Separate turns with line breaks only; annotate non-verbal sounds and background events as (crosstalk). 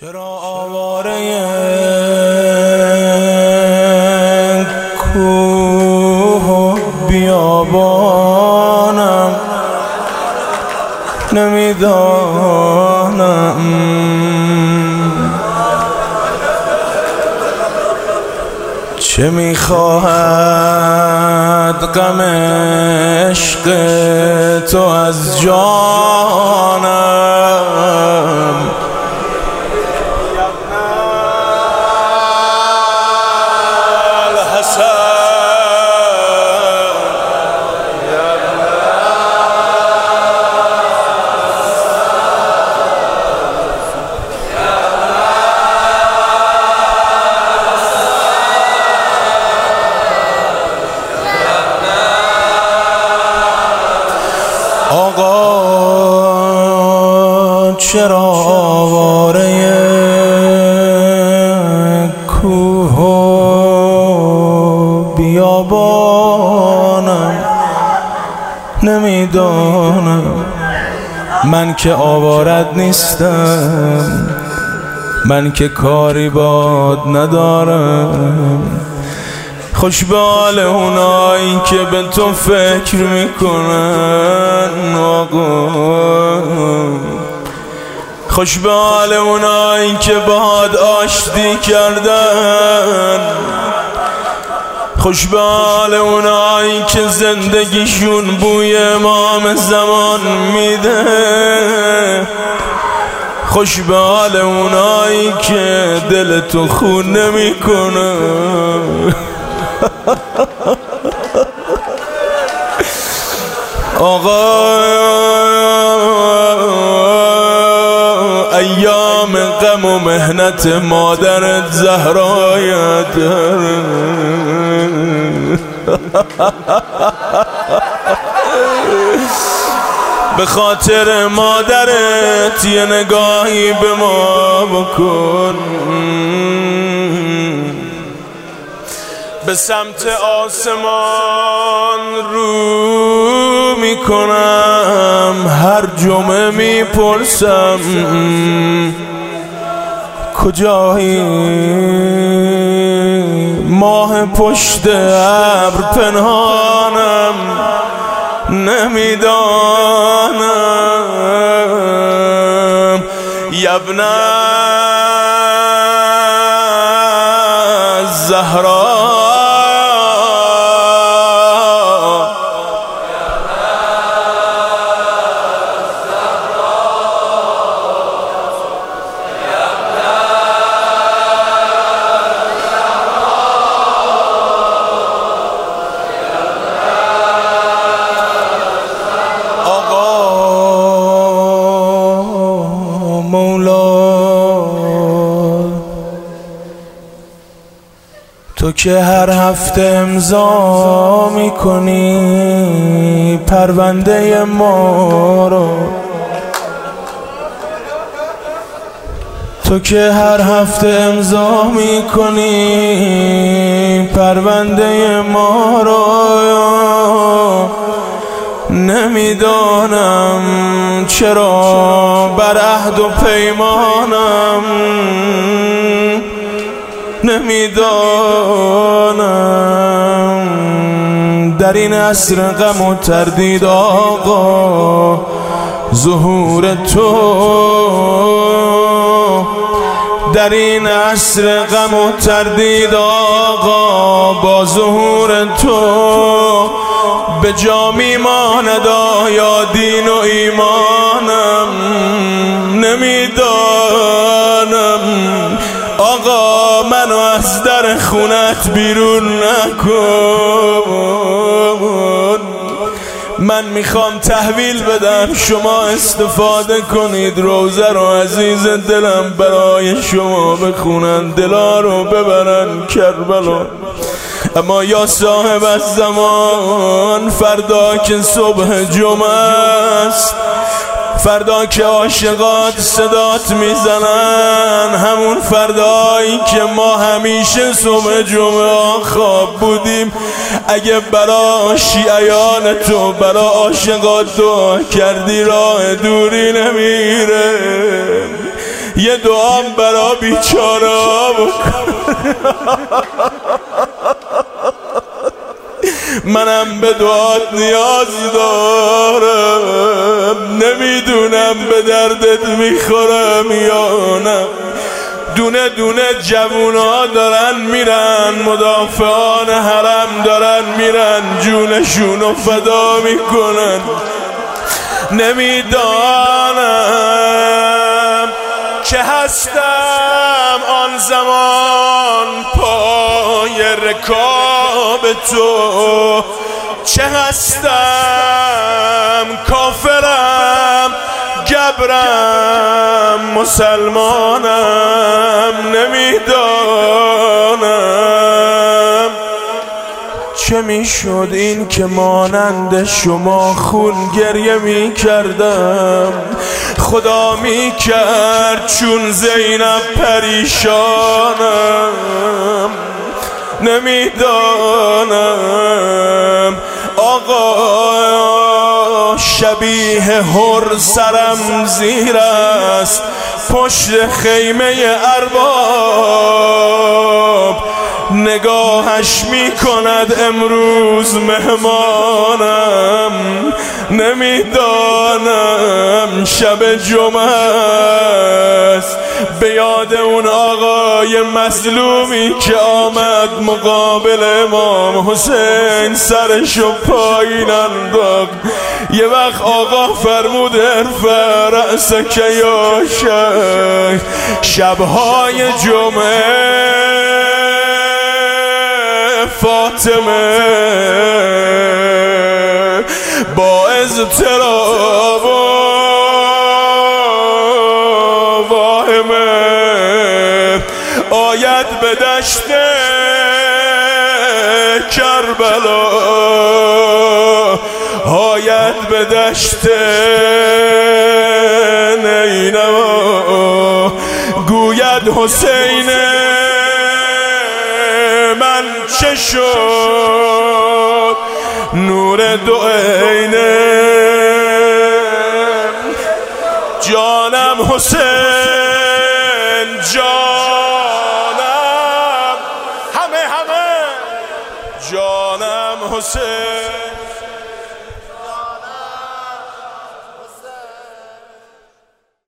چرا آواره کوه و بیابانم؟ نمی‌دانم. چه می‌خواهد غم عشق تو از جانم؟ چرا آواره کوه و بیابانم؟ نمی‌دانم. من که آوارد نیستم. من که کاری باد ندارم. خوش به حال اونایی که به تو فکر می‌کنن آقا. خوش به حال اونایی که باد آشتی کردن. خوش به حال اونایی که زندگیشون بوی امام زمان میده. خوش به حال اونایی که دل تو خون نمی‌کنه. (laughs) آقا مهنت مادرت زهرایت (laughs) به خاطر مادرت یه نگاهی به ما بکن. به سمت آسمان رو می‌کنم هر جمعه می‌پرسم. کجایی؟ ماه پشت ابر پنهانم نمی‌دانم. یبنه زهرا که هر هفته امضا می‌کنی پرونده ما رو. تو که هر هفته امضا می‌کنی پرونده ما رو. نمی‌دانم چرا بر عهد و پیمانم. نمی‌دانم در این عصر غم و تردید آقا ظهور تو. در این عصر غم و تردید آقا با ظهور تو به جا میماند آیا دین و ایمانم از در خونت بیرون نکن. من می‌خوام تحویل بدم. شما استفاده کنید. روزه رو عزیز دلم برای شما بخونن. دلا رو ببرن کربلا. اما یا صاحب از زمان فردا که صبح جمعه است فردا که عاشقات صدات می‌زنن همون فردایی که ما همیشه صبح جمعه خواب بودیم. اگه برا شیعیان تو برا عاشقات دعا کردی راه دوری نمیره. یه دعام برا بیچاره (laughs) منم به دعات نیاز دارم. نمی‌دونم به دردت می‌خورم یا نه دونه دونه جوونا دارن میرن مدافعان حرم دارن میرن جونشون و فدا می‌کنن. نمی‌دانم که هستم آن زمان پای رکاب تو. چه هستم کافرم؟ گبرم مسلمانم نمی‌دانم. چه می‌شد این که مانند شما خون گریه می کردم خدا می کرد چون زینب پریشانم. نمی‌دانم. شبیه هر سرم زیر است. پشت خیمه ارباب نگاهش می کند امروز مهمانم. نمی‌دانم شب جمعه است. به یاد اون آقای مظلومی که آمد مقابل امام حسین سرشو پایین انداخت. یه وقت آقا فرمود ارفع رأسک یا شبهای جمعه فاطمه با اضطراب آید به دشت کربلا. آید به دشت نینوا. گوید حسین من چه شد؟ نور دو عینه. جانم حسین. جانم